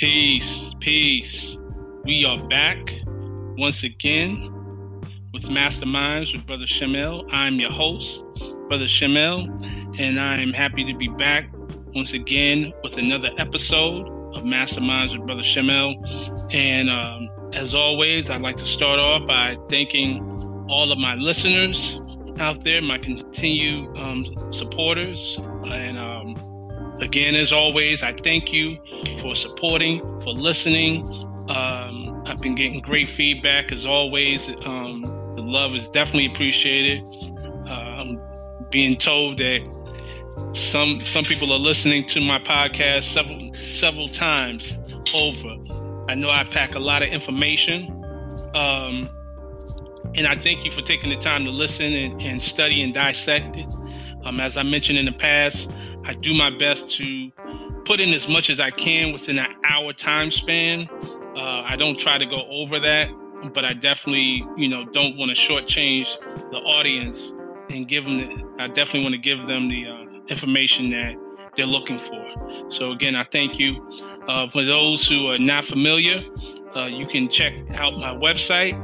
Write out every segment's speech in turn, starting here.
Peace, peace. We are back once again with Masterminds with Brother Shamel. I'm your host, Brother Shamel, and I am happy to be back once again with another episode of Masterminds with Brother Shamel. And um, as always, I'd like to start off by thanking all of my listeners out there, my continued um, supporters, and um, Again, as always, I thank you for supporting, for listening. Um, I've been getting great feedback as always. Um, the love is definitely appreciated. Um, being told that some some people are listening to my podcast several several times over. I know I pack a lot of information, um, and I thank you for taking the time to listen and, and study and dissect it. Um, as I mentioned in the past, I do my best to put in as much as I can within an hour time span. Uh, I don't try to go over that, but I definitely, you know, don't want to shortchange the audience and give them. The, I definitely want to give them the uh, information that they're looking for. So again, I thank you. Uh, for those who are not familiar, uh, you can check out my website,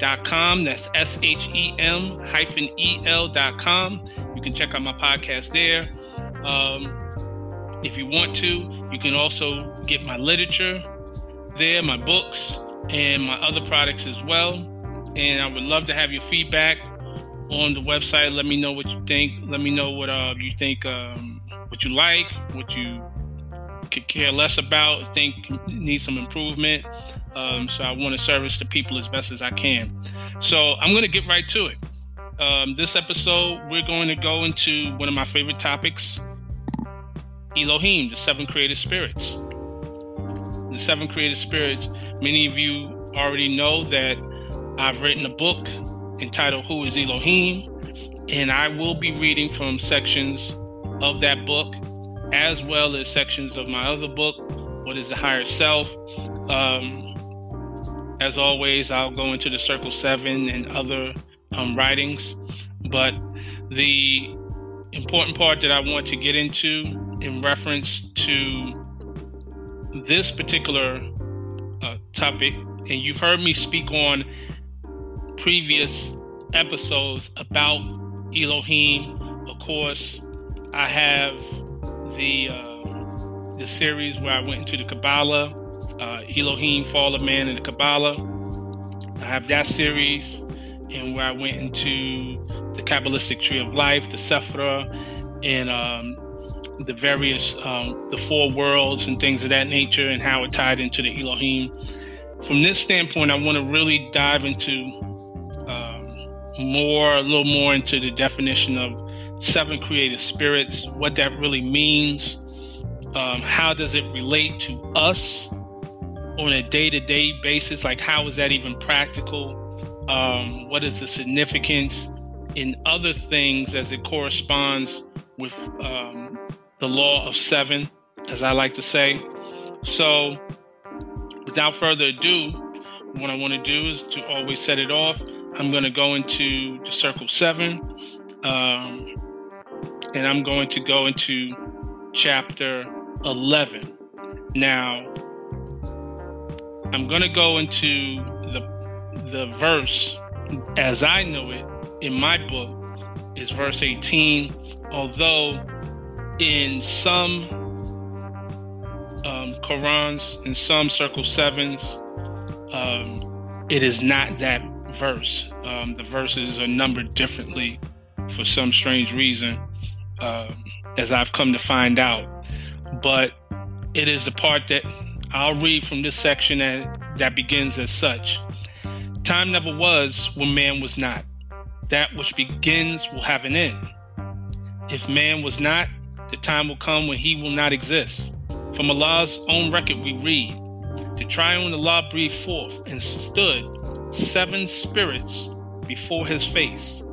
shem-el.com. That's S H E M hyphen E L.com. You can check out my podcast there. Um, if you want to, you can also get my literature there, my books, and my other products as well. And I would love to have your feedback on the website. Let me know what you think. Let me know what uh, you think, um, what you like, what you could care less about, think needs some improvement. Um, so I want to service the people as best as I can. So I'm going to get right to it. Um, this episode, we're going to go into one of my favorite topics Elohim, the seven creative spirits. The seven creative spirits, many of you already know that I've written a book entitled Who is Elohim? And I will be reading from sections of that book as well as sections of my other book, What is the Higher Self? Um, as always, I'll go into the Circle Seven and other um, writings. But the important part that I want to get into in reference to this particular uh, topic, and you've heard me speak on previous episodes about Elohim. Of course, I have the uh, the series where I went into the Kabbalah, uh, Elohim, Fall of Man, and the Kabbalah. I have that series and where I went into the Kabbalistic tree of life, the Sephira, and um, the various um, the four worlds and things of that nature, and how it tied into the Elohim. From this standpoint, I want to really dive into um, more, a little more into the definition of seven creative spirits, what that really means, um, how does it relate to us on a day-to-day basis, like how is that even practical? um, what is the significance in other things as it corresponds with um, the law of seven, as I like to say. So, without further ado, what I want to do is to always set it off. I'm going to go into the circle seven, um, and I'm going to go into chapter 11. Now, I'm going to go into the the verse as I know it in my book is verse 18, although in some um, Qurans, in some circle sevens, um, it is not that verse. Um, the verses are numbered differently for some strange reason, um, as I've come to find out. But it is the part that I'll read from this section that, that begins as such. Time never was when man was not. That which begins will have an end. If man was not, the time will come when he will not exist. From Allah's own record, we read The triune Allah breathed forth and stood seven spirits before his face.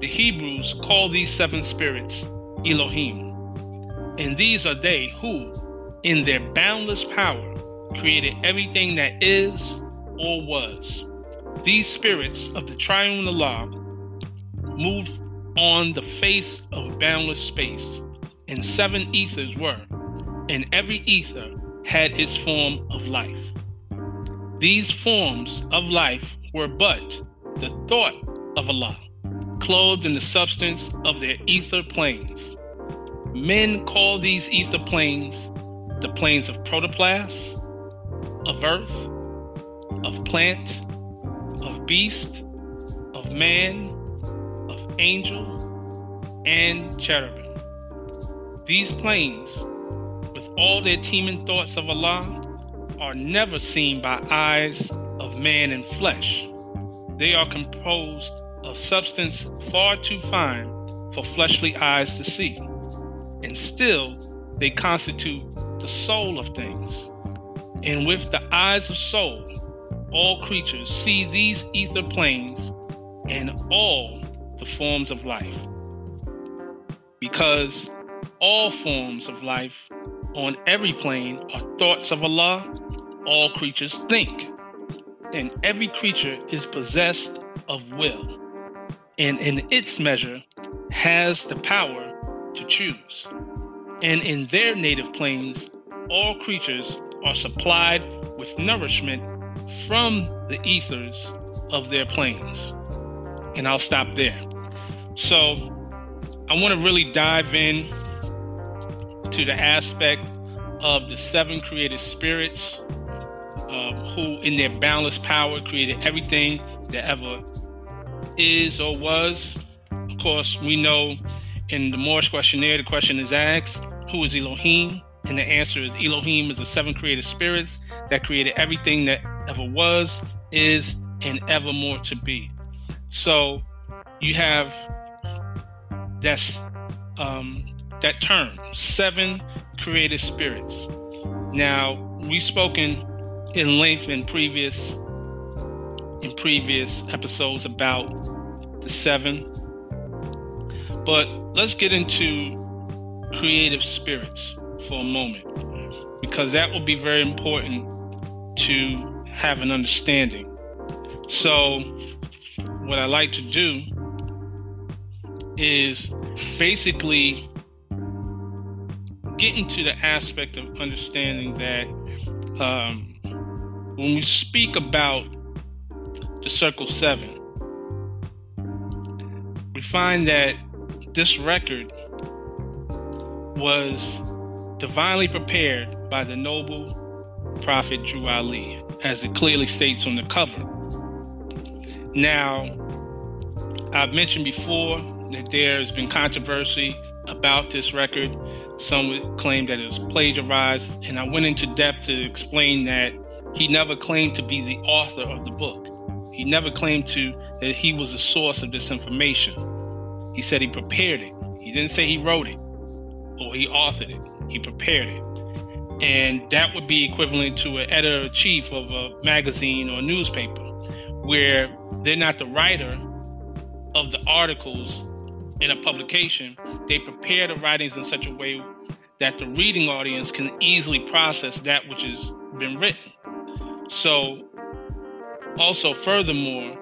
The Hebrews call these seven spirits Elohim. And these are they who, in their boundless power, created everything that is or was. These spirits of the triune Allah moved on the face of boundless space, and seven ethers were and every ether had its form of life. These forms of life were but the thought of Allah, clothed in the substance of their ether planes. Men call these ether planes the planes of protoplast, of earth, of plant, of beast, of man, of angel, and cherubim. These planes, with all their teeming thoughts of Allah, are never seen by eyes of man and flesh. They are composed of substance far too fine for fleshly eyes to see. And still, they constitute the soul of things. And with the eyes of soul, all creatures see these ether planes and all the forms of life. Because all forms of life on every plane are thoughts of Allah, all creatures think. And every creature is possessed of will, and in its measure has the power to choose. And in their native planes, all creatures are supplied with nourishment from the ethers of their planes. And I'll stop there. So I want to really dive in to the aspect of the seven created spirits um, who, in their boundless power, created everything that ever is or was. Of course, we know in the Moorish questionnaire, the question is asked, Who is Elohim? And the answer is Elohim is the seven created spirits that created everything that ever was, is, and ever more to be. So you have that's um, that term, seven created spirits. Now we've spoken in length in previous in previous episodes about the seven, but let's get into creative spirits for a moment because that will be very important to have an understanding. So, what I like to do is basically get into the aspect of understanding that um, when we speak about the Circle Seven, we find that this record was divinely prepared by the noble prophet Drew Ali, as it clearly states on the cover. Now, I've mentioned before that there's been controversy about this record. Some would claim that it was plagiarized, and I went into depth to explain that he never claimed to be the author of the book. He never claimed to that he was the source of this information. He said he prepared it. He didn't say he wrote it or he authored it. He prepared it. And that would be equivalent to an editor chief of a magazine or newspaper, where they're not the writer of the articles in a publication. They prepare the writings in such a way that the reading audience can easily process that which has been written. So, also, furthermore,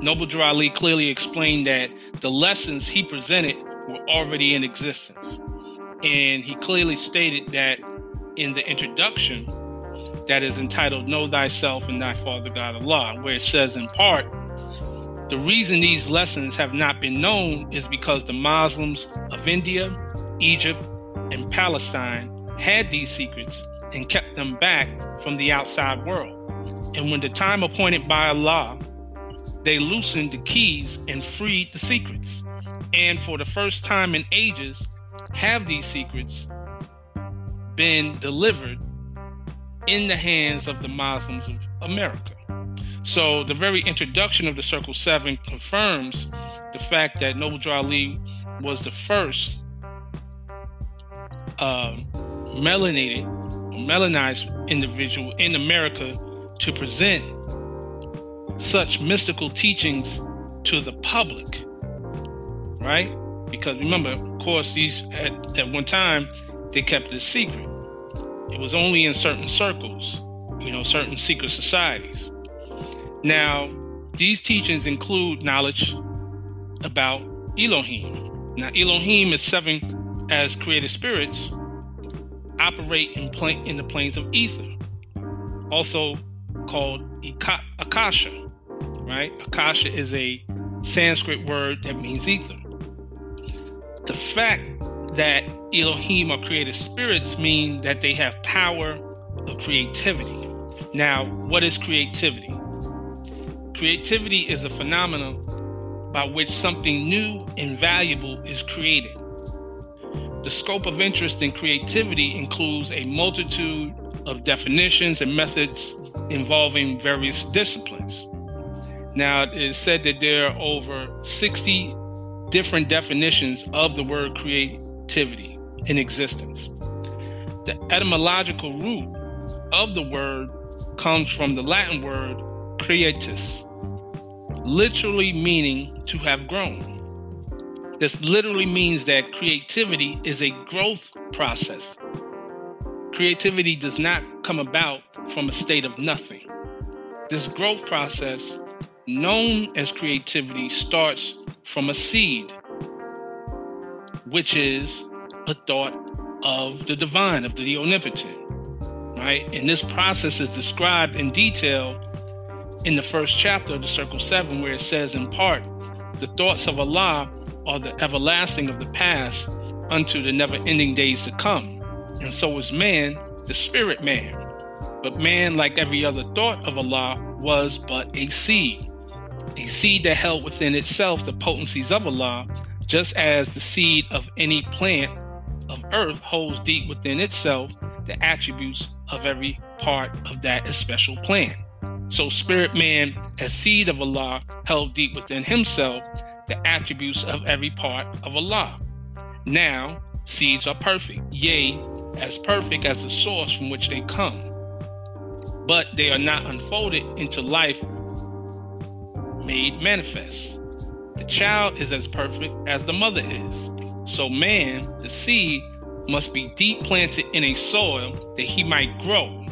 Noble Drew Ali clearly explained that the lessons he presented were already in existence. And he clearly stated that in the introduction that is entitled Know Thyself and Thy Father God Allah, where it says in part, the reason these lessons have not been known is because the Muslims of India, Egypt, and Palestine had these secrets and kept them back from the outside world. And when the time appointed by Allah, they loosened the keys and freed the secrets. And for the first time in ages, have these secrets been delivered in the hands of the Muslims of America. So the very introduction of the Circle Seven confirms the fact that Noble Ali was the first uh, melanated, melanized individual in America to present such mystical teachings to the public, right? Because remember, of course, these at, at one time they kept it secret. It was only in certain circles, you know, certain secret societies. Now, these teachings include knowledge about Elohim. Now, Elohim is seven as created spirits, operate in, pla- in the planes of ether, also called Akasha, right? Akasha is a Sanskrit word that means ether. The fact that Elohim are created spirits mean that they have power of creativity. Now, what is creativity? Creativity is a phenomenon by which something new and valuable is created. The scope of interest in creativity includes a multitude of definitions and methods involving various disciplines. Now, it is said that there are over 60 different definitions of the word creativity in existence. The etymological root of the word comes from the Latin word creatus, literally meaning to have grown. This literally means that creativity is a growth process. Creativity does not come about from a state of nothing. This growth process, known as creativity, starts from a seed, which is a thought of the divine, of the omnipotent, right? And this process is described in detail in the first chapter of the Circle Seven, where it says, in part, the thoughts of Allah are the everlasting of the past unto the never ending days to come. And so is man, the spirit man. But man, like every other thought of Allah, was but a seed, a seed that held within itself the potencies of Allah, just as the seed of any plant of earth holds deep within itself the attributes of every part of that especial plant. So, spirit man, as seed of Allah, held deep within himself the attributes of every part of Allah. Now, seeds are perfect, yea, as perfect as the source from which they come. But they are not unfolded into life made manifest. The child is as perfect as the mother is. So, man, the seed, must be deep planted in a soil that he might grow,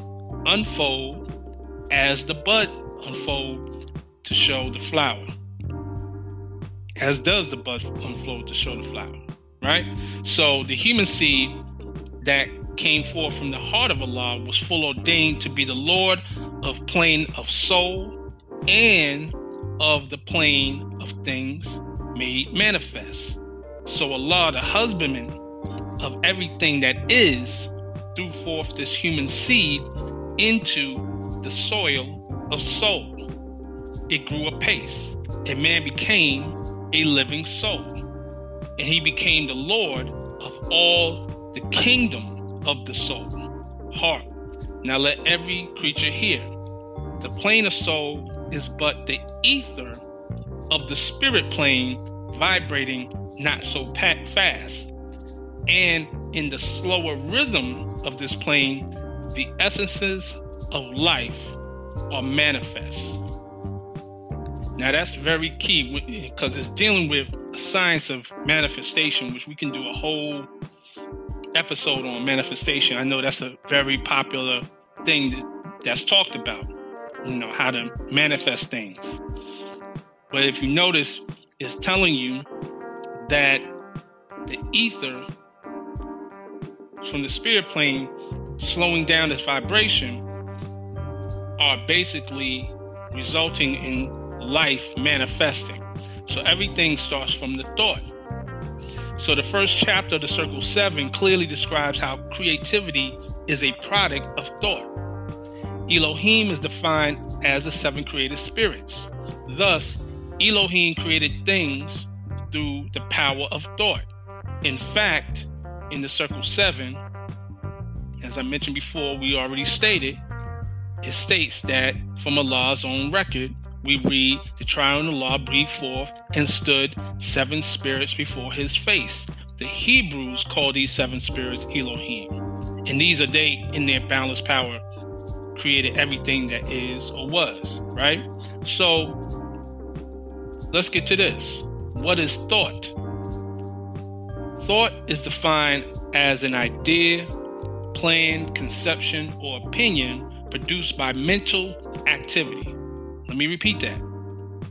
unfold as the bud unfold to show the flower. As does the bud unfold to show the flower, right? So the human seed that came forth from the heart of Allah was full ordained to be the Lord of plane of soul and of the plane of things made manifest. So Allah, the husbandman of everything that is, threw forth this human seed into the soil of soul. It grew apace, and man became a living soul. And he became the Lord of all the kingdom of the soul, heart. Now let every creature hear. The plane of soul is but the ether of the spirit plane vibrating not so fast. And in the slower rhythm of this plane, the essences of life are manifest. Now that's very key because it's dealing with a science of manifestation, which we can do a whole episode on manifestation. I know that's a very popular thing that, that's talked about, you know, how to manifest things. But if you notice, it's telling you that the ether from the spirit plane slowing down its vibration are basically resulting in life manifesting. So everything starts from the thought. So the first chapter of the Circle 7 clearly describes how creativity is a product of thought. Elohim is defined as the seven created spirits. Thus, Elohim created things through the power of thought. In fact, in the Circle 7, as I mentioned before, we already stated, it states that from Allah's own record, we read the trial triune Allah breathed forth and stood seven spirits before his face. The Hebrews call these seven spirits Elohim. And these are they, in their boundless power, created everything that is or was, right? So let's get to this. What is thought? Thought is defined as an idea, plan, conception, or opinion produced by mental activity. Let me repeat that.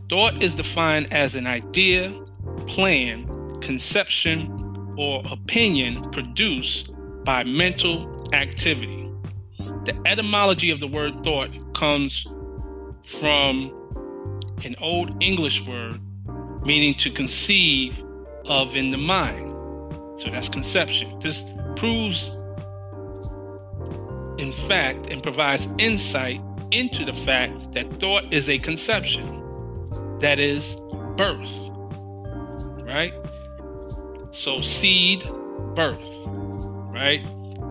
Thought is defined as an idea, plan, conception, or opinion produced by mental activity. The etymology of the word thought comes from an old English word meaning to conceive of in the mind. So that's conception. This proves, in fact, and provides insight into the fact that thought is a conception, that is, birth. Right? So, seed, birth, right?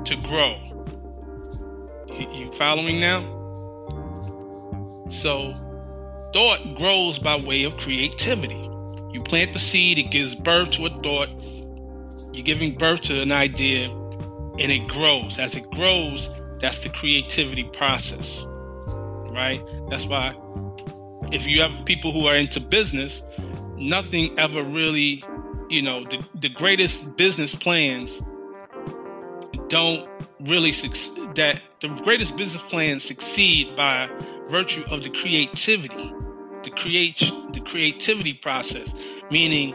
To grow. You following now? So, thought grows by way of creativity. You plant the seed, it gives birth to a thought. You're giving birth to an idea, and it grows. As it grows, that's the creativity process, right? That's why if you have people who are into business, nothing ever really, you know, the, the greatest business plans don't really succeed, that the greatest business plans succeed by virtue of the creativity the create the creativity process, meaning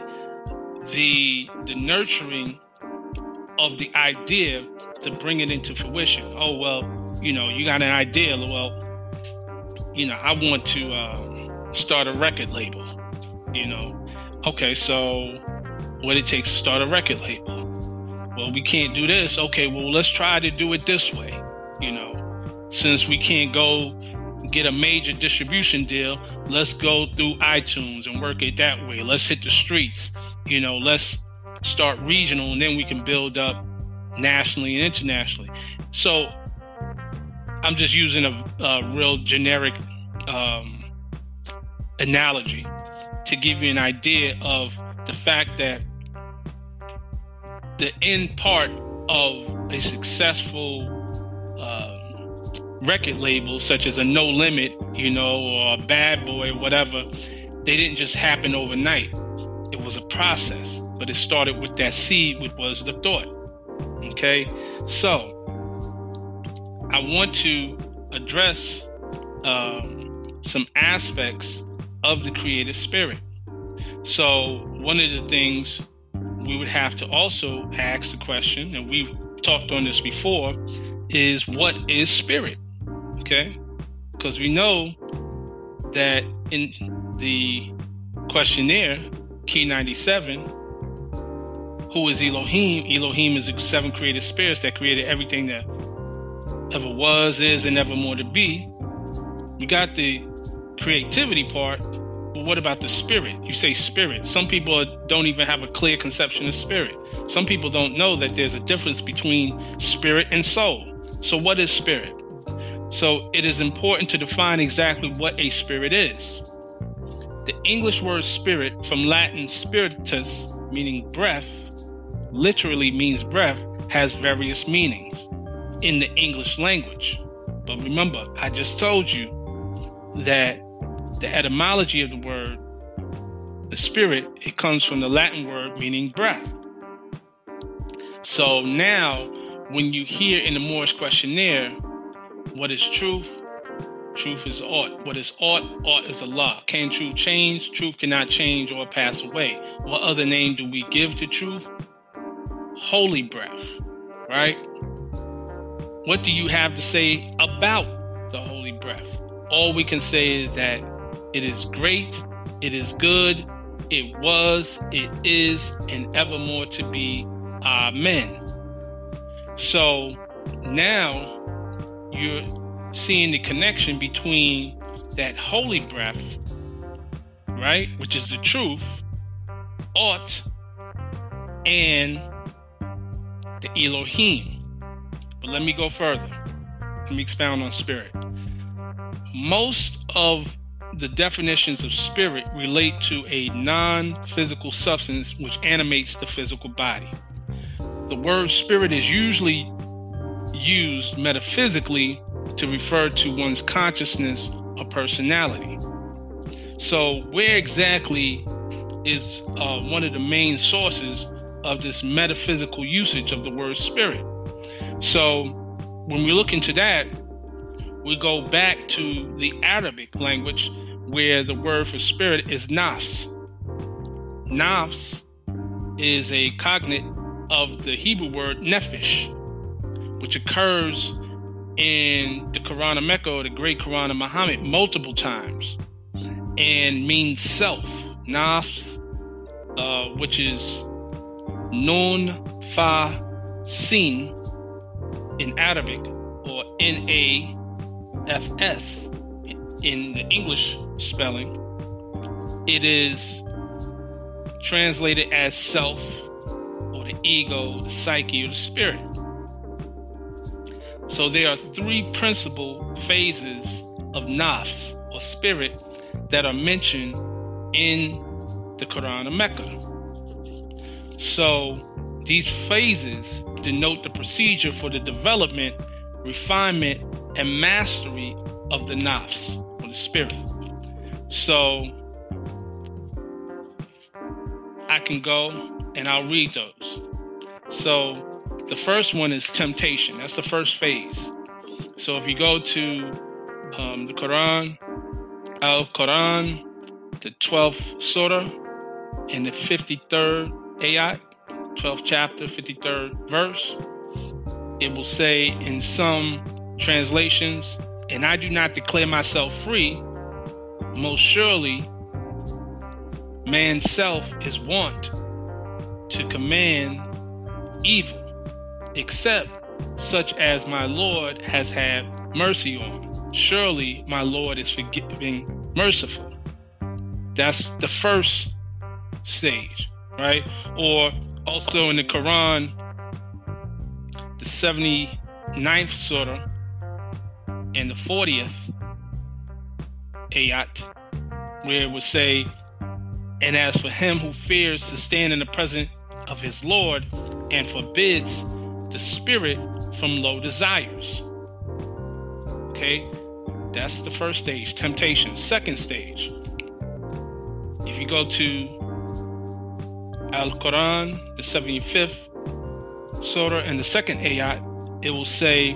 the the nurturing of the idea to bring it into fruition. Oh well, you know, you got an idea. Well, you know, I want to uh, start a record label. You know, okay, so what it takes to start a record label? Well, we can't do this. Okay, well, let's try to do it this way. You know, since we can't go get a major distribution deal, let's go through iTunes and work it that way. Let's hit the streets. You know, let's start regional and then we can build up nationally and internationally. So I'm just using a, a real generic um, analogy to give you an idea of the fact that the end part of a successful uh, record label, such as a No Limit, you know, or a Bad Boy, whatever, they didn't just happen overnight. It was a process, but it started with that seed, which was the thought. Okay, so I want to address um, some aspects of the creative spirit. So, one of the things we would have to also ask the question, and we've talked on this before, is what is spirit? Okay? Because we know that in the questionnaire, Key 97, who is Elohim? Elohim is the seven created spirits that created everything that ever was, is, and ever more to be. You got the creativity part, what about the spirit? You say spirit. Some people don't even have a clear conception of spirit. Some people don't know that there's a difference between spirit and soul. So, what is spirit? So it is important to define exactly what a spirit is. The English word spirit, from Latin spiritus, meaning breath, literally means breath, has various meanings in the English language. But remember, I just told you that the etymology of the word, the spirit, it comes from the Latin word meaning breath. So now, when you hear in the Moorish questionnaire, what is truth? Truth is ought. What is ought? Ought is Allah. Can truth change? Truth cannot change or pass away. What other name do we give to truth? Holy breath, right? What do you have to say about the holy breath? All we can say is that it is great, it is good, it was, it is, and evermore to be. Amen. So now you're seeing the connection between that holy breath, right, which is the truth, ought, and the Elohim. But let me go further. Let me expound on spirit. Most of the definitions of spirit relate to a non physical substance which animates the physical body. The word spirit is usually used metaphysically to refer to one's consciousness or personality. So, where exactly is uh, one of the main sources of this metaphysical usage of the word spirit? So, when we look into that, we go back to the Arabic language where the word for spirit is nafs. Nafs is a cognate of the Hebrew word nephesh, which occurs in the Quran of Mecca or the Great Quran of Muhammad multiple times and means self. Nafs, uh, which is Nun Fa Sin in Arabic or N A F S in the English spelling. It is translated as self or the ego, the psyche, or the spirit. So there are three principal phases of nafs or spirit that are mentioned in the Quran of Mecca. So these phases denote the procedure for the development, refinement, and mastery of the nafs or the spirit. So I can go and I'll read those. So the first one is temptation. That's the first phase. So if you go to um, the Quran, Al Quran, the 12th Surah, and the 53rd ayat, 12th chapter, 53rd verse, it will say in some translations, and I do not declare myself free, most surely man's self is wont to command evil, except such as my Lord has had mercy on. Surely my Lord is forgiving, merciful. That's the first stage, right? Or also in the Quran, the 79th surah and the 40th ayat, where it would say, And as for him who fears to stand in the presence of his Lord and forbids the spirit from low desires. Okay, that's the first stage, temptation. Second stage, if you go to Al Quran, the 75th Surah, and the second ayat, it will say,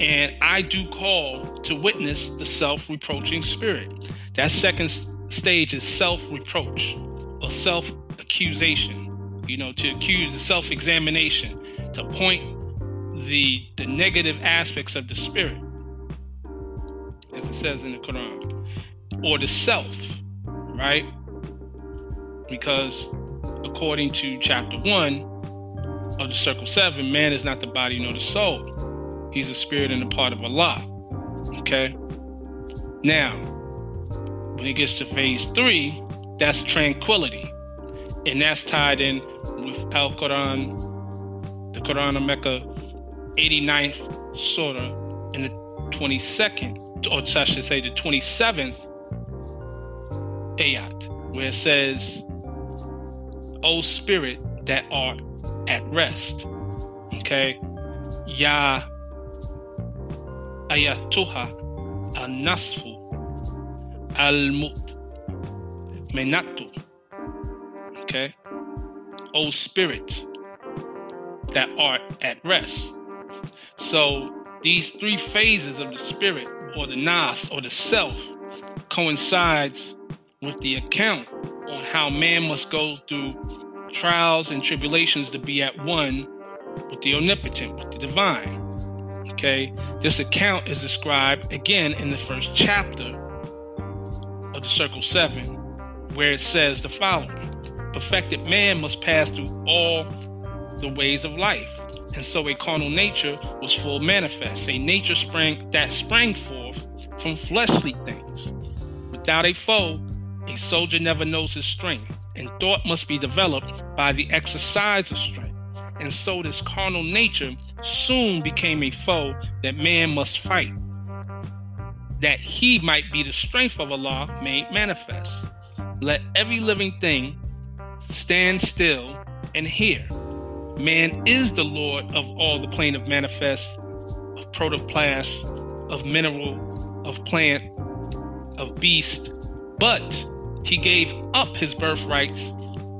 And I do call to witness the self reproaching spirit. That second stage is self reproach or self accusation, you know, to accuse, self examination, to point the the negative aspects of the spirit as it says in the Quran, or the self, right? Because according to chapter one of the circle seven, man is not the body nor the soul. He's a spirit and a part of Allah. Okay? Now, when it gets to phase three, that's tranquility. And that's tied in with Al Quran, the Quran of Mecca 89th Surah, and the 22nd or I should say the 27th ayat, where it says, O spirit that art at rest. Okay? Ya al-nasfu al-mut menatu. Okay? O spirit that art at rest. So these three phases of the spirit or the nas or the self coincides with the account on how man must go through trials and tribulations to be at one with the omnipotent, with the divine. Okay, this account is described again in the first chapter of the Circle Seven, where it says the following Perfected man must pass through all the ways of life. And so a carnal nature was full manifest, a nature sprang that sprang forth from fleshly things. Without a foe, a soldier never knows his strength, and thought must be developed by the exercise of strength. And so this carnal nature soon became a foe that man must fight, that he might be the strength of Allah made manifest. Let every living thing stand still and hear. Man is the Lord of all the plane of manifest, of protoplasm, of mineral, of plant, of beast, but he gave up his birthrights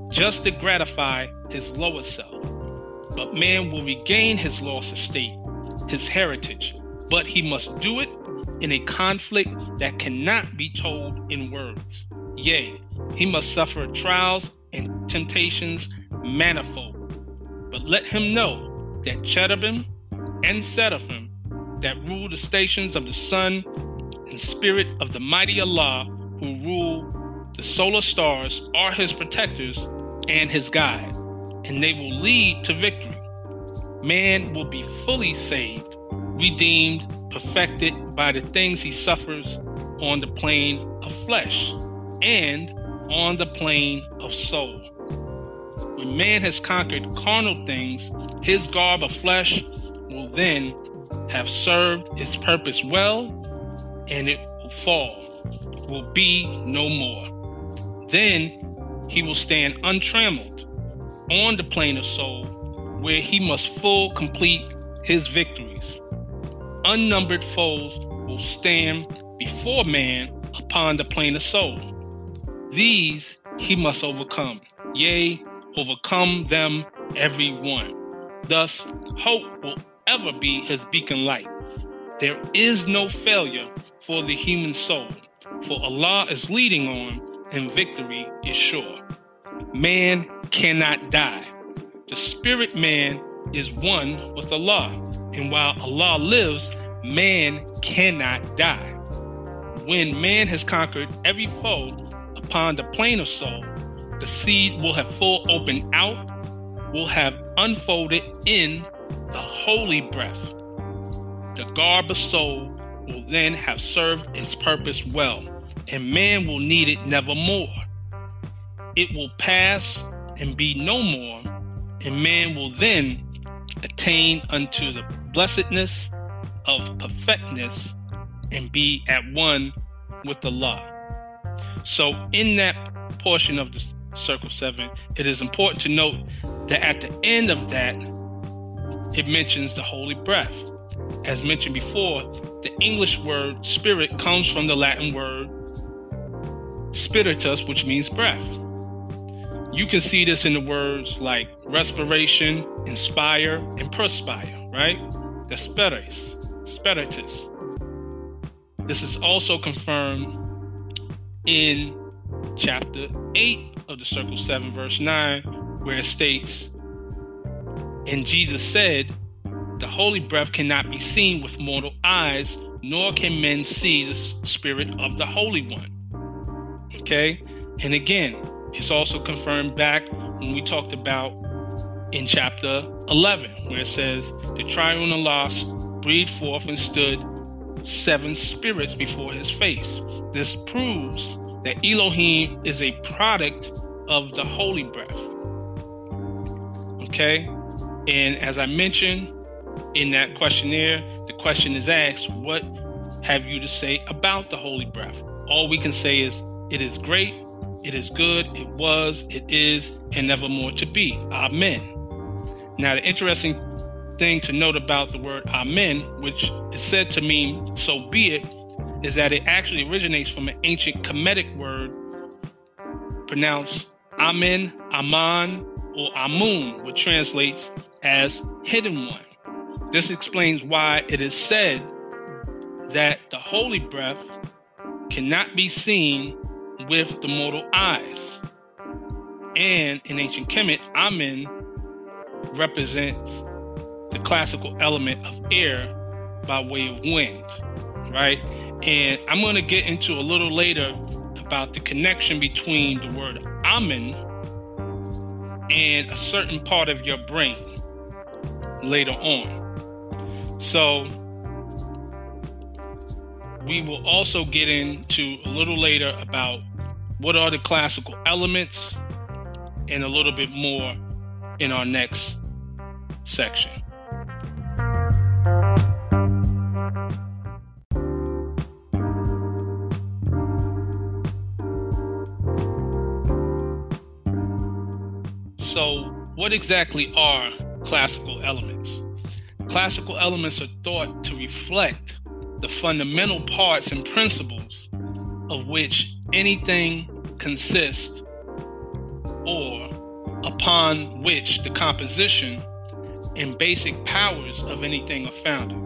just to gratify his lower self. But man will regain his lost estate, his heritage, but he must do it in a conflict that cannot be told in words. Yea, he must suffer trials and temptations manifold. But let him know that cherubim and seraphim that rule the stations of the sun and spirit of the mighty Allah who rule the solar stars are his protectors and his guide, and they will lead to victory. Man will be fully saved, redeemed, perfected by the things he suffers on the plane of flesh and on the plane of soul. When man has conquered carnal things, his garb of flesh will then have served its purpose well, and it will fall, will be no more. Then he will stand untrammeled on the plane of soul, where he must full complete his victories. Unnumbered foes will stand before man upon the plane of soul. These he must overcome, yea, overcome them every one. Thus, hope will ever be his beacon light. There is no failure for the human soul, for Allah is leading on and victory is sure. Man cannot die. The spirit man is one with Allah, and while Allah lives, man cannot die. When man has conquered every foe upon the plane of soul, the seed will have full opened out, will have unfolded in the holy breath. The garb of soul will then have served its purpose well, and man will need it nevermore. It will pass and be no more, and man will then attain unto the blessedness of perfectness and be at one with the law. So, in that portion of the circle seven, it is important to note that at the end of that, it mentions the holy breath. As mentioned before, the English word spirit comes from the Latin word spiritus, which means breath. You can see this in the words like respiration, inspire, and perspire, right? The spiritus, spiritus. This is also confirmed in chapter 8 of the Circle 7, verse 9, where it states, And Jesus said, The holy breath cannot be seen with mortal eyes, nor can men see the spirit of the Holy One. Okay? And again, it's also confirmed back when we talked about in chapter 11, where it says, The triune Allah breathed forth and stood seven spirits before his face. This proves that Elohim is a product of the holy breath. Okay? And as I mentioned in that questionnaire, the question is asked, What have you to say about the holy breath? All we can say is, It is great, it is good, it was, it is, and nevermore to be. Amen. Now, the interesting thing to note about the word Amen, which is said to mean so be it, is that it actually originates from an ancient Kemetic word pronounced Amen, Aman, or Amun, which translates as hidden one. This explains why it is said that the holy breath cannot be seen with the mortal eyes. And in ancient Kemet, Amen represents the classical element of air by way of wind, right? And I'm going to get into a little later about the connection between the word amen and a certain part of your brain later on. So, we will also get into a little later about what are the classical elements and a little bit more in our next section. So, what exactly are classical elements? Classical elements are thought to reflect the fundamental parts and principles of which anything consists or upon which the composition and basic powers of anything are founded.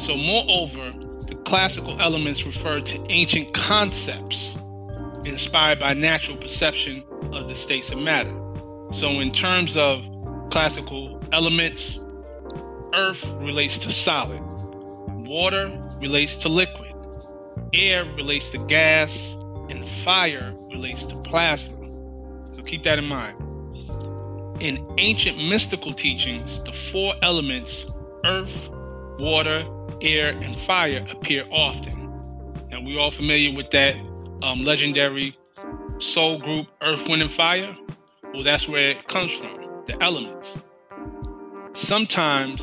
So, moreover, the classical elements refer to ancient concepts inspired by natural perception of the states of matter. So, in terms of classical elements, earth relates to solid, water relates to liquid, air relates to gas, and fire relates to plasma. So keep that in mind. In ancient mystical teachings, the four elements earth, water, air, and fire appear often. Now, we're all familiar with that um, legendary soul group, Earth, Wind, and Fire? Well, that's where it comes from, the elements. Sometimes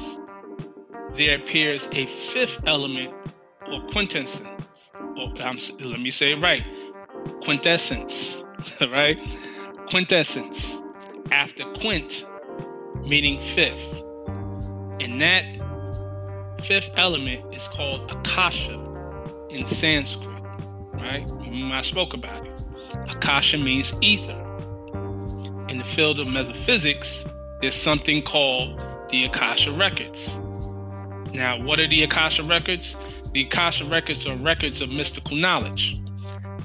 there appears a fifth element or quintessence. Let me say it right quintessence, right? Quintessence. After quint, meaning fifth. And that fifth element is called Akasha in Sanskrit, right? I spoke about it. Akasha means ether. In the field of metaphysics, there's something called the Akasha Records. Now, what are the Akasha Records? The Akasha Records are records of mystical knowledge.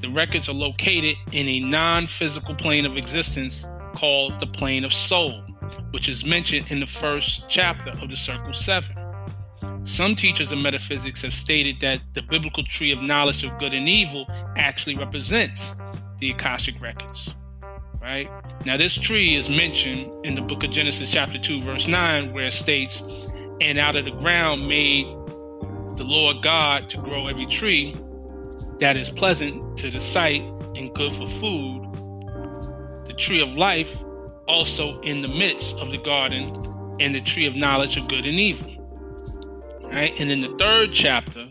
The records are located in a non physical plane of existence called the plane of soul, which is mentioned in the first chapter of the Circle Seven. Some teachers of metaphysics have stated that the biblical tree of knowledge of good and evil actually represents the Akashic records. Right? Now, this tree is mentioned in the book of Genesis, chapter 2, verse 9, where it states, And out of the ground made the Lord God to grow every tree that is pleasant to the sight and good for food. The tree of life also in the midst of the garden, and the tree of knowledge of good and evil. Right? And in the third chapter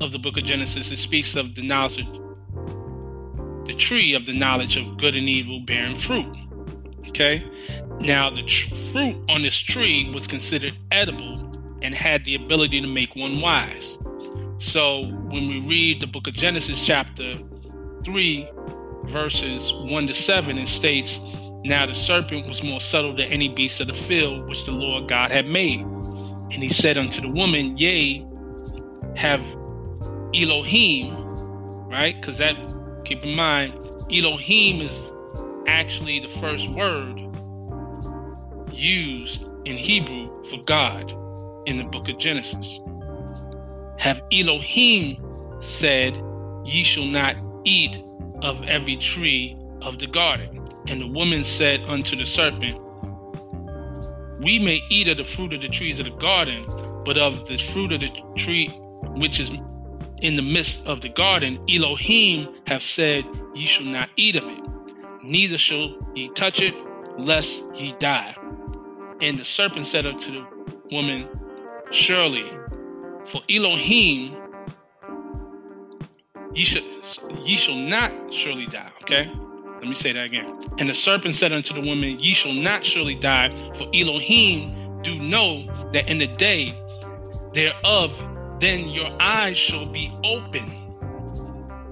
of the book of Genesis, it speaks of the knowledge of the tree of the knowledge of good and evil bearing fruit. Okay? Now, the tr- fruit on this tree was considered edible and had the ability to make one wise. So, when we read the book of Genesis, chapter 3, verses 1 to 7, it states, Now the serpent was more subtle than any beast of the field which the Lord God had made. And he said unto the woman, Yea, have Elohim, right? Because that, keep in mind, Elohim is actually the first word used in Hebrew for God in the book of Genesis. Have Elohim said, Ye shall not eat of every tree of the garden. And the woman said unto the serpent, we may eat of the fruit of the trees of the garden, but of the fruit of the tree which is in the midst of the garden, Elohim have said, Ye shall not eat of it, neither shall ye touch it, lest ye die. And the serpent said unto the woman, Surely, for Elohim, ye shall, ye shall not surely die. Okay? Let me say that again. And the serpent said unto the woman, Ye shall not surely die, for Elohim do know that in the day thereof, then your eyes shall be open,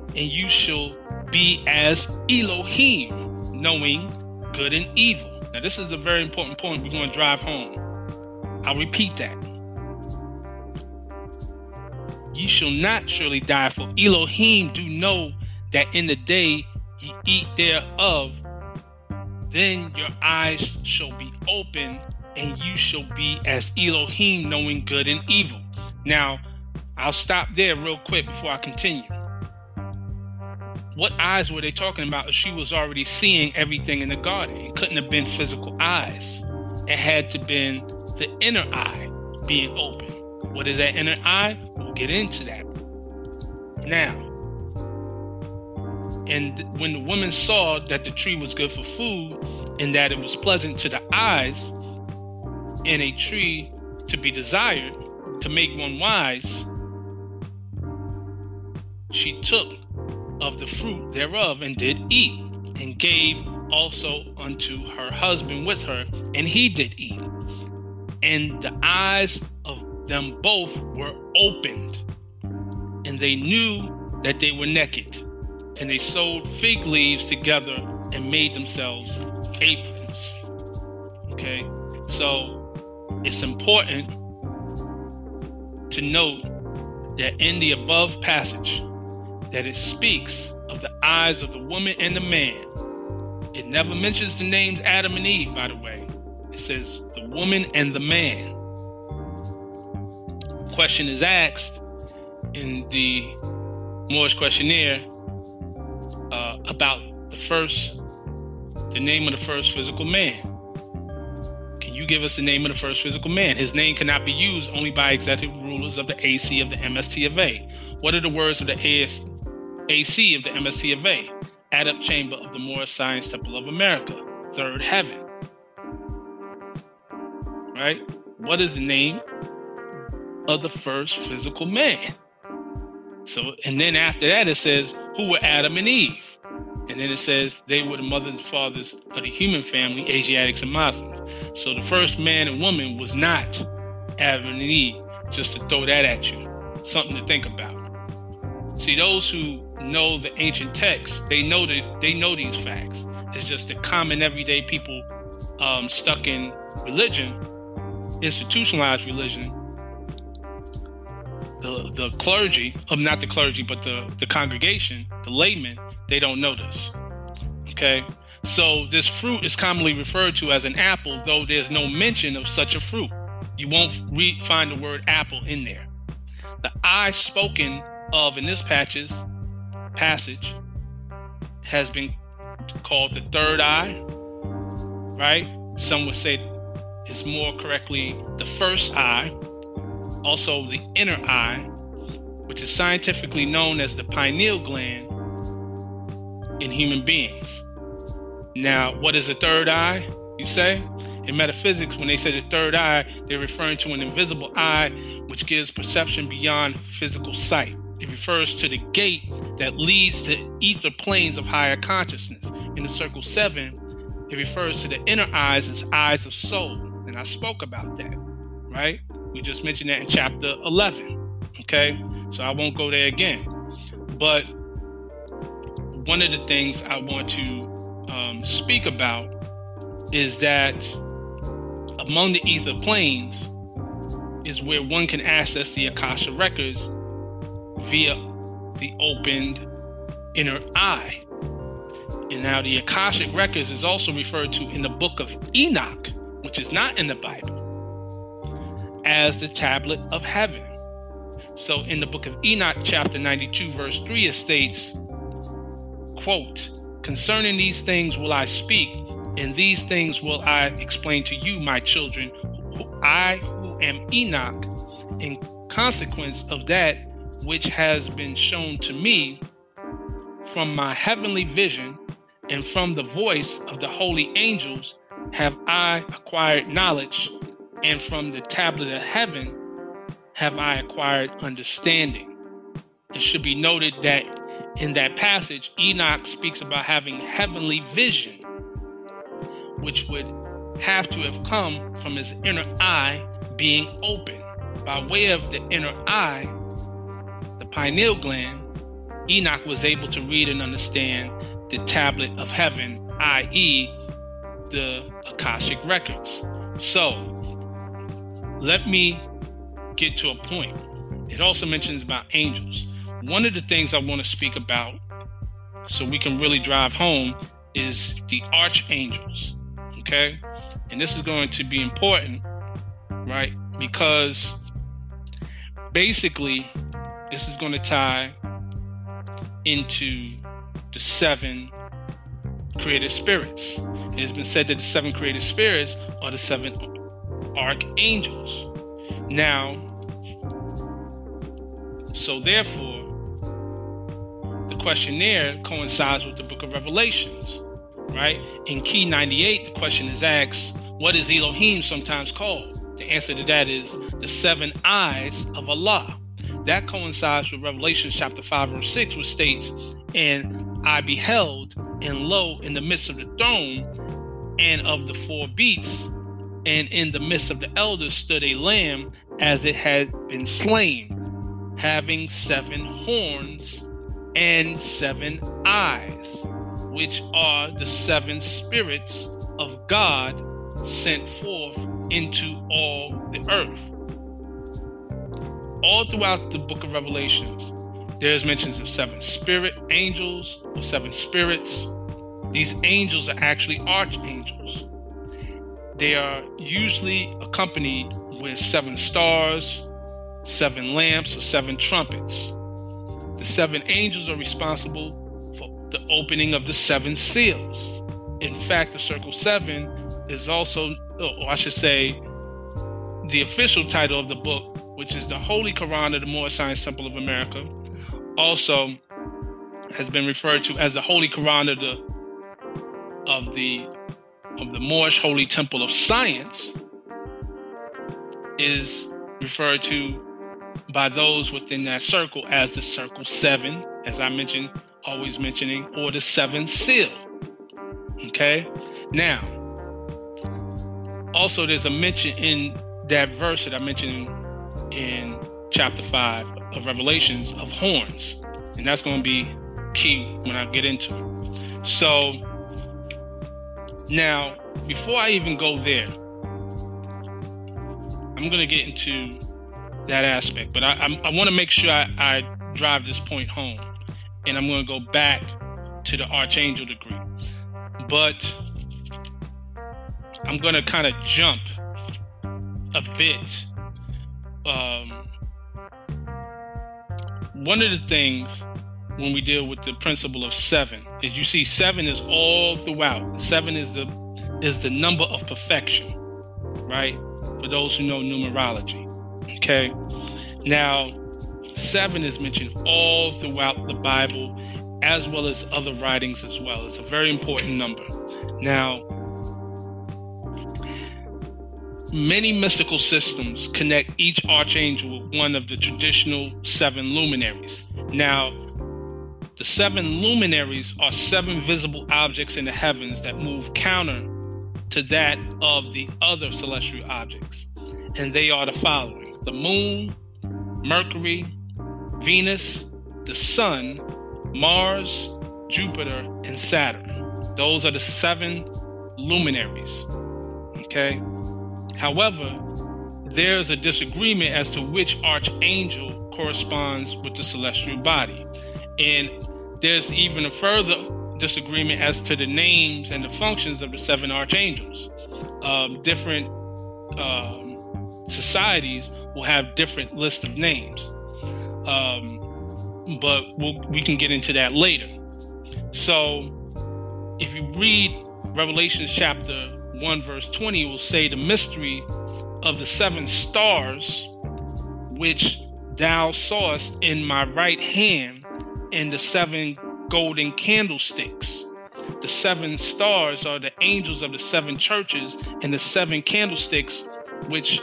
and you shall be as Elohim, knowing good and evil. Now, this is a very important point we're going to drive home. I'll repeat that. Ye shall not surely die, for Elohim do know that in the day ye eat thereof, then your eyes shall be open, and you shall be as Elohim, knowing good and evil. Now, I'll stop there real quick before I continue. What eyes were they talking about? She was already seeing everything in the garden. It couldn't have been physical eyes. It had to been the inner eye being open. What is that inner eye? We'll get into that. Now, and when the woman saw that the tree was good for food and that it was pleasant to the eyes and a tree to be desired to make one wise, she took of the fruit thereof and did eat, and gave also unto her husband with her, and he did eat. And the eyes of them both were opened, and they knew that they were naked and they sewed fig leaves together and made themselves aprons. Okay, so it's important to note that in the above passage that it speaks of the eyes of the woman and the man. It never mentions the names Adam and Eve, by the way. It says the woman and the man. question is asked in the Moorish questionnaire uh, about the first, the name of the first physical man. Can you give us the name of the first physical man? His name cannot be used only by executive rulers of the AC of the MST of A. What are the words of the AS, AC of the MST of A? Adept Chamber of the Moorish Science Temple of America, Third Heaven. Right? What is the name of the first physical man? So, and then after that, it says, who were Adam and Eve? And then it says they were the mothers and fathers of the human family, Asiatics and Muslims. So the first man and woman was not Adam and Eve, just to throw that at you. Something to think about. See, those who know the ancient texts, they know that they know these facts. It's just the common everyday people um, stuck in religion, institutionalized religion, the the clergy, um, not the clergy, but the the congregation, the laymen, they don't know this. Okay, so this fruit is commonly referred to as an apple, though there's no mention of such a fruit. You won't re- find the word apple in there. The eye spoken of in this patches passage has been called the third eye, right? Some would say it's more correctly the first eye also the inner eye, which is scientifically known as the pineal gland in human beings. Now, what is a third eye, you say? In metaphysics, when they say the third eye, they're referring to an invisible eye which gives perception beyond physical sight. It refers to the gate that leads to ether planes of higher consciousness. In the circle seven, it refers to the inner eyes as eyes of soul. And I spoke about that, right? We just mentioned that in chapter 11. Okay, so I won't go there again. But one of the things I want to um, speak about is that among the ether planes is where one can access the Akasha records via the opened inner eye. And now the Akashic records is also referred to in the book of Enoch, which is not in the Bible as the tablet of heaven. So in the book of Enoch, chapter 92, verse 3, it states, quote, Concerning these things will I speak, and these things will I explain to you, my children, I who am Enoch, in consequence of that which has been shown to me from my heavenly vision and from the voice of the holy angels have I acquired knowledge and from the tablet of heaven have I acquired understanding. It should be noted that in that passage, Enoch speaks about having heavenly vision, which would have to have come from his inner eye being open. By way of the inner eye, pineal gland, Enoch was able to read and understand the tablet of heaven, i.e., the Akashic records. So, let me get to a point. It also mentions about angels. One of the things I want to speak about so we can really drive home is the archangels. Okay? And this is going to be important, right? Because basically, this is going to tie into the seven creative spirits. It has been said that the seven creative spirits are the seven archangels. Now, so therefore, the questionnaire coincides with the book of Revelations, right? In key 98, the question is asked, What is Elohim sometimes called? The answer to that is the seven eyes of Allah. That coincides with Revelation chapter 5, verse 6, which states, And I beheld, and lo, in the midst of the throne and of the four beasts, and in the midst of the elders stood a lamb as it had been slain, having seven horns and seven eyes, which are the seven spirits of God sent forth into all the earth. All throughout the book of Revelations, there's mentions of seven spirit angels or seven spirits. These angels are actually archangels. They are usually accompanied with seven stars, seven lamps or seven trumpets. The seven angels are responsible for the opening of the seven seals. In fact, the circle seven is also, or I should say, the official title of the book, which is the Holy Quran of the Moorish Science Temple of America, also has been referred to as the Holy Quran of the of the of the Moorish Holy Temple of Science is referred to by those within that circle as the circle seven, as I mentioned, always mentioning, or the seven seal. Okay. Now, also there's a mention in that verse that I mentioned in chapter five of Revelations of horns, and that's going to be key when I get into it. So now, before I even go there, I'm going to get into that aspect, but I, I, I want to make sure I, I drive this point home, and I'm going to go back to the archangel degree. But I'm going to kind of jump a bit. Um, one of the things when we deal with the principle of seven is you see seven is all throughout. Seven is the is the number of perfection, right? For those who know numerology. Okay. Now, seven is mentioned all throughout the Bible as well as other writings as well. It's a very important number. Now, many mystical systems connect each archangel with one of the traditional seven luminaries. Now, the seven luminaries are seven visible objects in the heavens that move counter to that of the other celestial objects. And they are the following the moon, Mercury, Venus, the sun, Mars, Jupiter, and Saturn. Those are the seven luminaries. Okay? However, there's a disagreement as to which archangel corresponds with the celestial body. And there's even a further disagreement as to the names and the functions of the seven archangels. Um, different um, societies will have different lists of names, um, but we'll, we can get into that later. So, if you read Revelations chapter 1, verse 20, will say the mystery of the seven stars which thou sawest in my right hand and the seven golden candlesticks. The seven stars are the angels of the seven churches, and the seven candlesticks which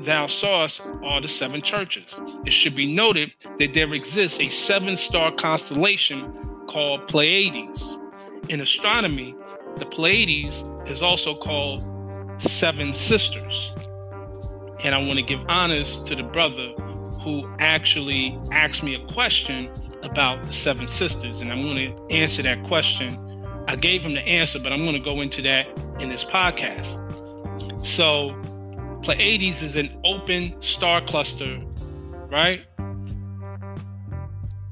thou sawest are the seven churches. It should be noted that there exists a seven star constellation called Pleiades. In astronomy, the Pleiades is also called seven sisters. And I want to give honors to the brother who actually asked me a question about the seven sisters, and I'm going to answer that question. I gave him the answer, but I'm going to go into that in this podcast. So, Pleiades is an open star cluster, right?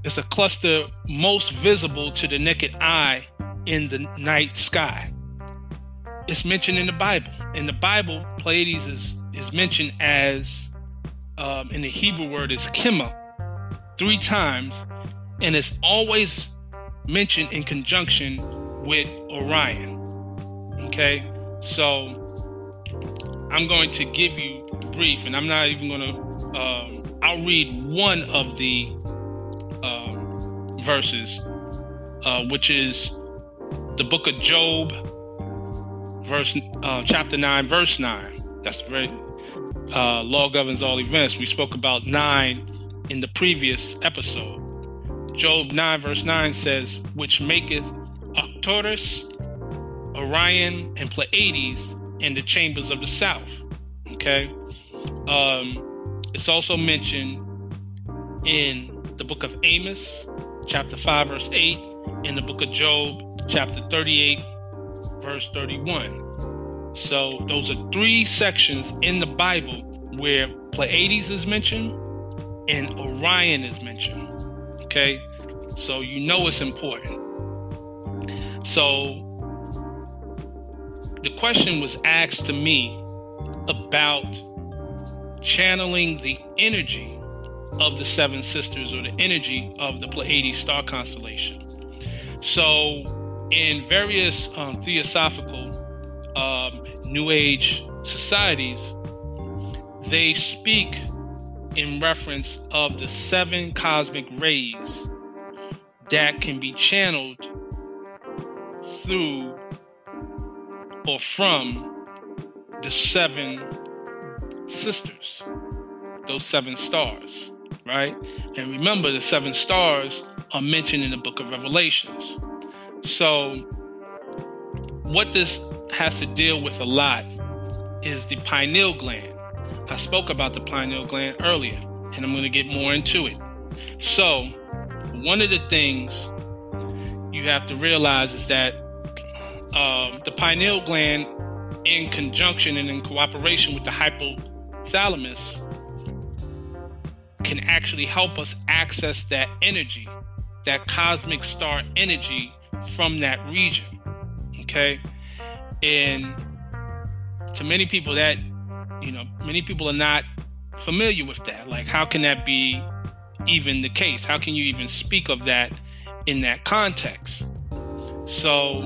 It's a cluster most visible to the naked eye in the night sky. It's mentioned in the Bible. In the Bible, Pleiades is, is mentioned as, um, in the Hebrew word, is Kima, three times and it's always mentioned in conjunction with Orion. Okay, so I'm going to give you brief, and I'm not even going to. Um, I'll read one of the um, verses, uh, which is the book of Job, verse uh, chapter nine, verse nine. That's very uh, law governs all events. We spoke about nine in the previous episode. Job 9, verse 9 says, Which maketh Arcturus, Orion, and Pleiades in the chambers of the south. Okay. Um, it's also mentioned in the book of Amos, chapter 5, verse 8, in the book of Job, chapter 38, verse 31. So those are three sections in the Bible where Pleiades is mentioned and Orion is mentioned. Okay. So you know it's important. So the question was asked to me about channeling the energy of the seven sisters or the energy of the Pleiades star constellation. So, in various um, theosophical um, New Age societies, they speak in reference of the seven cosmic rays that can be channeled through or from the seven sisters, those seven stars, right? And remember, the seven stars are mentioned in the book of Revelations. So, what this has to deal with a lot is the pineal gland. I spoke about the pineal gland earlier, and I'm going to get more into it. So, one of the things you have to realize is that um, the pineal gland, in conjunction and in cooperation with the hypothalamus, can actually help us access that energy, that cosmic star energy from that region. Okay. And to many people, that, you know, many people are not familiar with that. Like, how can that be even the case? How can you even speak of that in that context? So,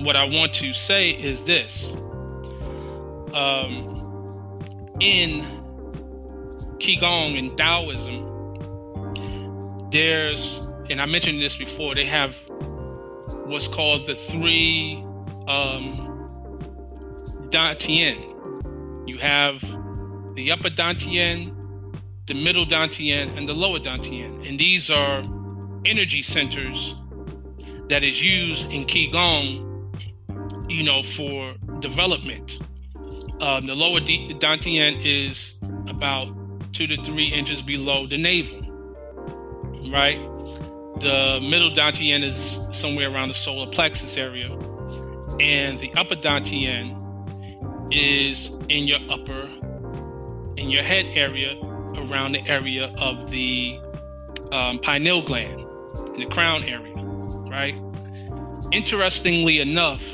what I want to say is this. Um, in Qigong and Taoism, there's, and I mentioned this before, they have what's called the three um, Dantian. You have the upper Dantian, the middle Dantian, and the lower Dantian. And these are energy centers that is used in Qigong, you know, for development. Um, the lower Dantian is about two to three inches below the navel, right? The middle Dantian is somewhere around the solar plexus area, and the upper Dantian is in your upper, in your head area, around the area of the um, pineal gland, in the crown area, right? Interestingly enough,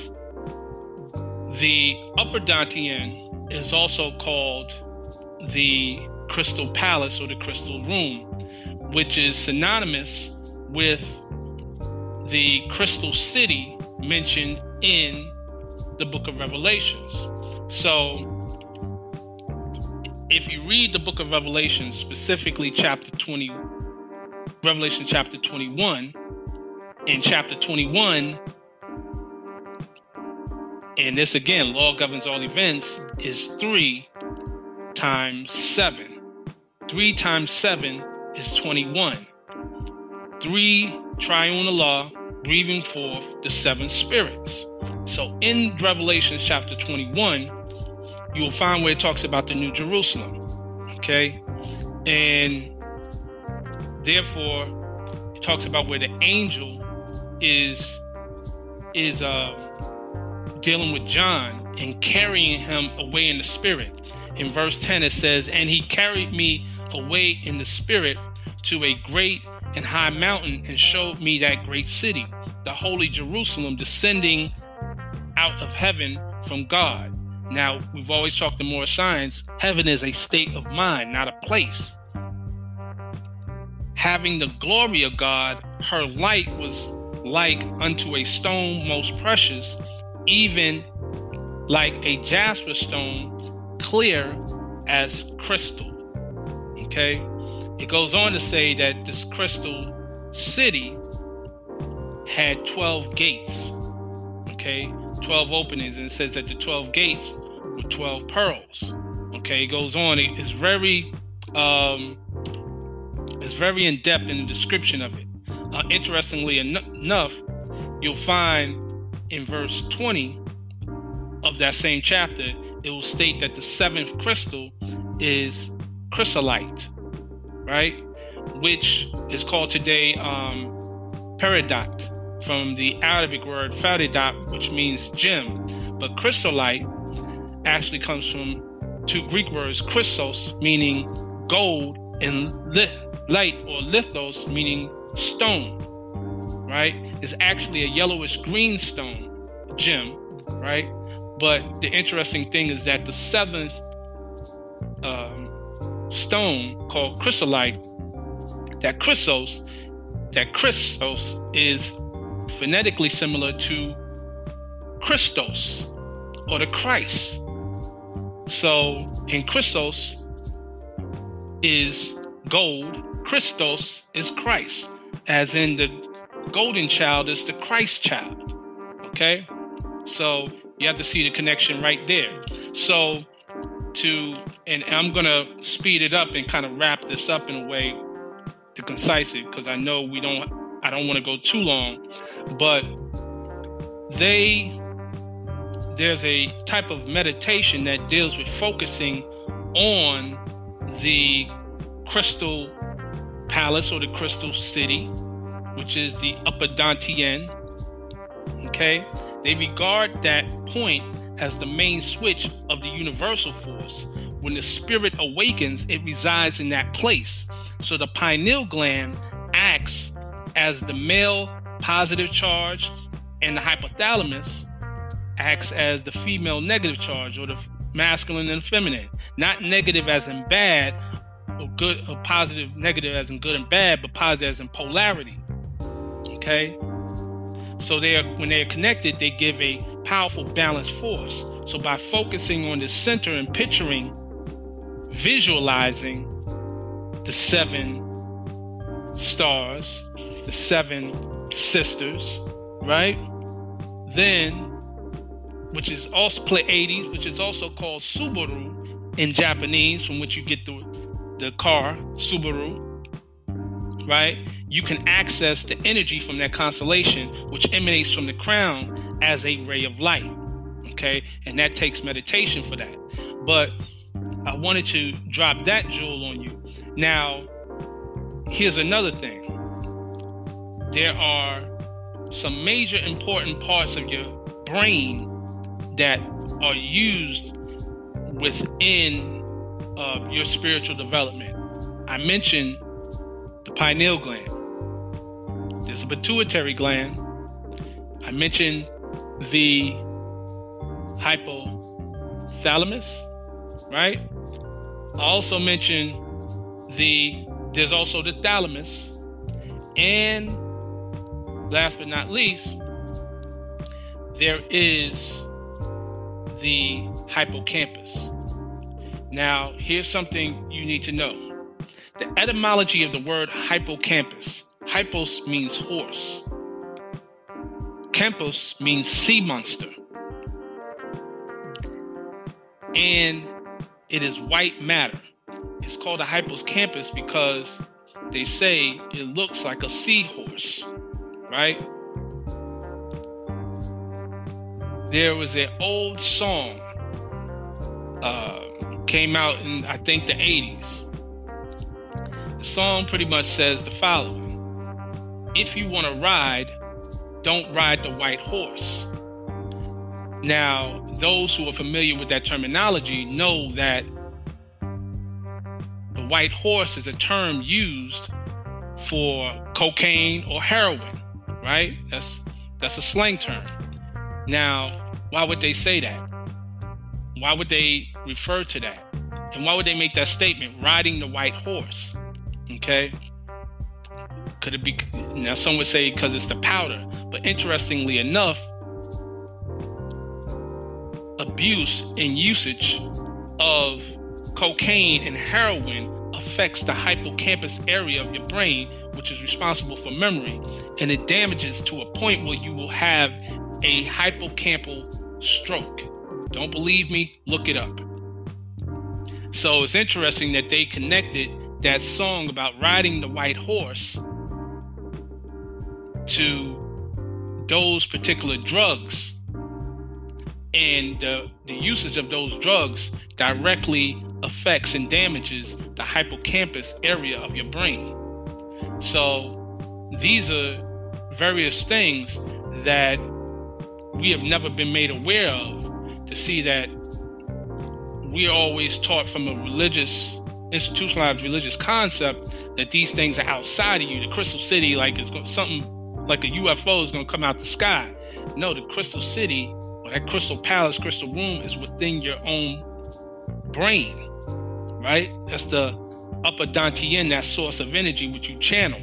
the upper Dantian is also called the crystal palace or the crystal room, which is synonymous with the crystal city mentioned in the book of Revelations. So, if you read the book of Revelation, specifically chapter 20, Revelation chapter 21, in chapter 21, and this again, law governs all events, is three times seven. Three times seven is 21. Three triune law, breathing forth the seven spirits. So in Revelation chapter 21, you will find where it talks about the New Jerusalem. Okay? And therefore, it talks about where the angel is is uh, dealing with John and carrying him away in the spirit. In verse 10, it says, And he carried me away in the spirit to a great and high mountain and showed me that great city, the holy Jerusalem, descending out of heaven from God now, we've always talked in more science, heaven is a state of mind, not a place. Having the glory of God, her light was like unto a stone most precious, even like a jasper stone, clear as crystal. Okay? It goes on to say that this crystal city had 12 gates. Okay? 12 openings, and it says that the 12 gates were 12 pearls. Okay, it goes on. It's very, um, it's very in depth in the description of it. Uh, interestingly en- enough, you'll find in verse 20 of that same chapter, it will state that the seventh crystal is chrysolite, right? Which is called today um, peridot from the Arabic word faridat, which means gem. But chrysolite actually comes from two Greek words, chrysos, meaning gold, and light or lithos, meaning stone, right? It's actually a yellowish green stone gem, right? But the interesting thing is that the seventh um, stone called chrysolite. That chrysos, that Christos is phonetically similar to Christos or the Christ. So in Christos is gold, Christos is Christ, as in the golden child is the Christ child. Okay? So you have to see the connection right there. So to and I'm gonna speed it up and kind of wrap this up in a way to concise it because I know we don't I don't want to go too long, but they there's a type of meditation that deals with focusing on the crystal palace or the crystal city, which is the upper Dantian. Okay, they regard that point as the main switch of the universal force. When the spirit awakens, it resides in that place. So the pineal gland acts as the male positive charge, and the hypothalamus acts as the female negative charge or the masculine and feminine. Not negative as in bad, or good or positive, negative as in good and bad, but positive as in polarity. Okay? So they are when they are connected, they give a powerful balanced force. So by focusing on the center and picturing, visualizing the seven stars, the seven sisters, right? Then, which is also Pleiades, which is also called Subaru in Japanese, from which you get the the car Subaru, right? You can access the energy from that constellation, which emanates from the crown as a ray of light. Okay, and that takes meditation for that. But I wanted to drop that jewel on you. Now, here's another thing there are some major important parts of your brain that are used within uh, your spiritual development. I mentioned the pineal gland. There's a pituitary gland. I mentioned the hypothalamus, right? I also mentioned the there's also the thalamus and last but not least, there is the hippocampus. Now, here's something you need to know the etymology of the word hippocampus. Hippos means horse, campus means sea monster. And it is white matter. It's called a hippocampus because they say it looks like a seahorse right? There was an old song uh, came out in I think the 80s. The song pretty much says the following: If you want to ride, don't ride the white horse. Now, those who are familiar with that terminology know that the white horse is a term used for cocaine or heroin right? That's that's a slang term. Now, why would they say that? Why would they refer to that? And why would they make that statement, riding the white horse? Okay. Could it be now some would say because it's the powder, but interestingly enough, abuse and usage of cocaine and heroin affects the hippocampus area of your brain, which is responsible for memory, and it damages to a point where you will have a hippocampal stroke. Don't believe me? Look it up. So it's interesting that they connected that song about riding the white horse to those particular drugs and the, the usage of those drugs directly affects and damages the hippocampus area of your brain. So these are various things that we have never been made aware of to see that we are always taught from a religious institutionalized religious concept that these things are outside of you the crystal city like it's something like a ufo is going to come out the sky no the crystal city or that crystal palace crystal room is within your own brain right? That's the upper Dantian, that source of energy which you channel,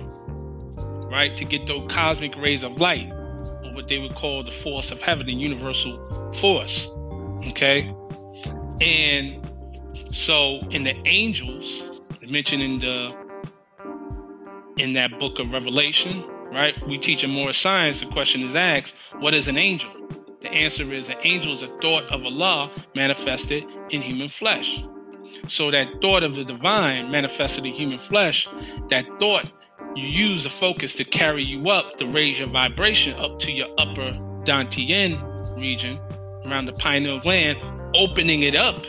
right? To get those cosmic rays of light, or what they would call the force of heaven, the universal force. Okay? And so in the angels, mentioned in the in that book of Revelation, right? We teach in more science. The question is asked, what is an angel? The answer is an angel is a thought of Allah manifested in human flesh. So that thought of the divine manifested in human flesh, that thought you use the focus to carry you up, to raise your vibration up to your upper Dantian region around the pineal gland, opening it up.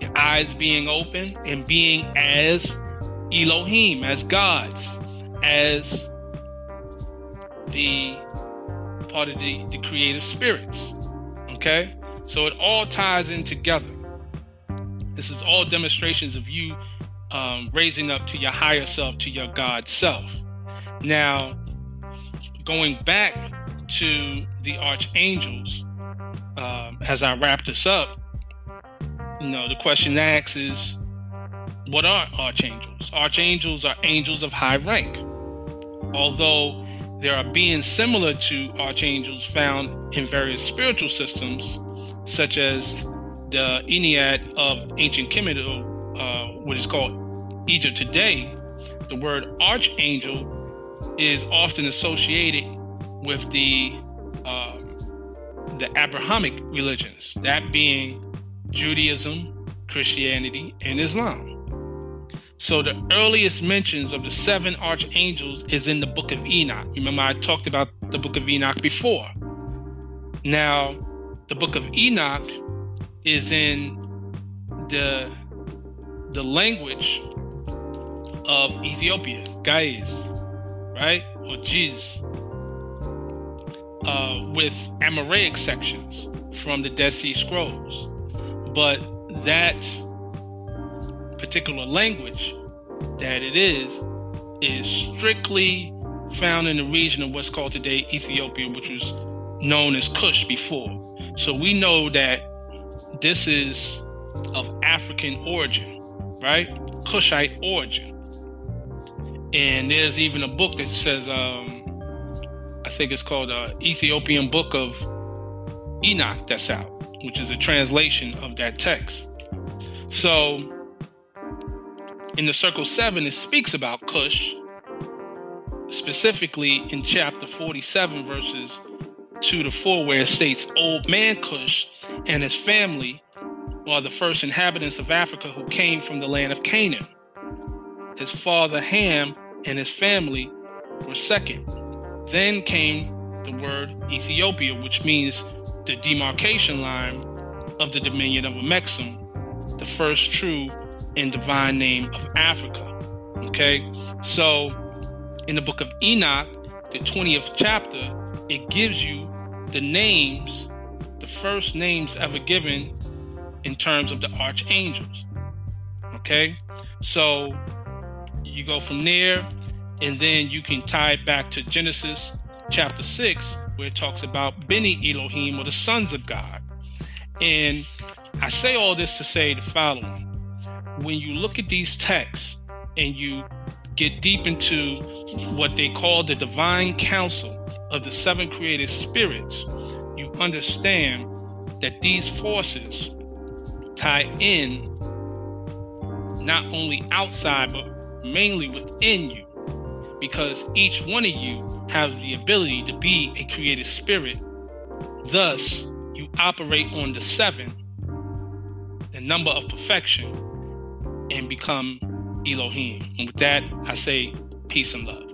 Your eyes being open and being as Elohim, as gods, as the part of the, the creative spirits. Okay? So it all ties in together. This is all demonstrations of you um, raising up to your higher self, to your God self. Now, going back to the archangels, um, as I wrap this up, you know, the question asked is what are archangels? Archangels are angels of high rank. Although there are beings similar to archangels found in various spiritual systems, such as the Ennead of ancient Kemet, uh, what is called Egypt today, the word archangel is often associated with the uh, the Abrahamic religions, that being Judaism, Christianity, and Islam. So the earliest mentions of the seven archangels is in the book of Enoch. Remember, I talked about the book of Enoch before. Now, the book of Enoch is in the the language of Ethiopia, Gais, right? Or Jiz, uh, with Aramaic sections from the Dead Sea Scrolls. But that particular language that it is is strictly found in the region of what's called today Ethiopia, which was known as Kush before. So we know that this is of African origin, right? Kushite origin. And there's even a book that says, um, I think it's called uh, Ethiopian Book of Enoch that's out, which is a translation of that text. So in the Circle 7, it speaks about Cush, specifically in chapter 47, verses 2 to 4, where it states, Old man Cush and his family are the first inhabitants of Africa who came from the land of Canaan. His father Ham and his family were second. Then came the word Ethiopia, which means the demarcation line of the dominion of Amexem, the first true and divine name of Africa. Okay, so in the book of Enoch, the 20th chapter, it gives you the names, the first names ever given in terms of the archangels. Okay, so you go from there, and then you can tie it back to Genesis chapter 6, where it talks about Beni Elohim or the sons of God. And I say all this to say the following when you look at these texts and you get deep into what they call the divine council of the seven created spirits, you understand that these forces tie in not only outside but mainly within you. Because each one of you has the ability to be a created spirit. Thus you operate on the seven the number of perfection and become Elohim. And with that, I say peace and love.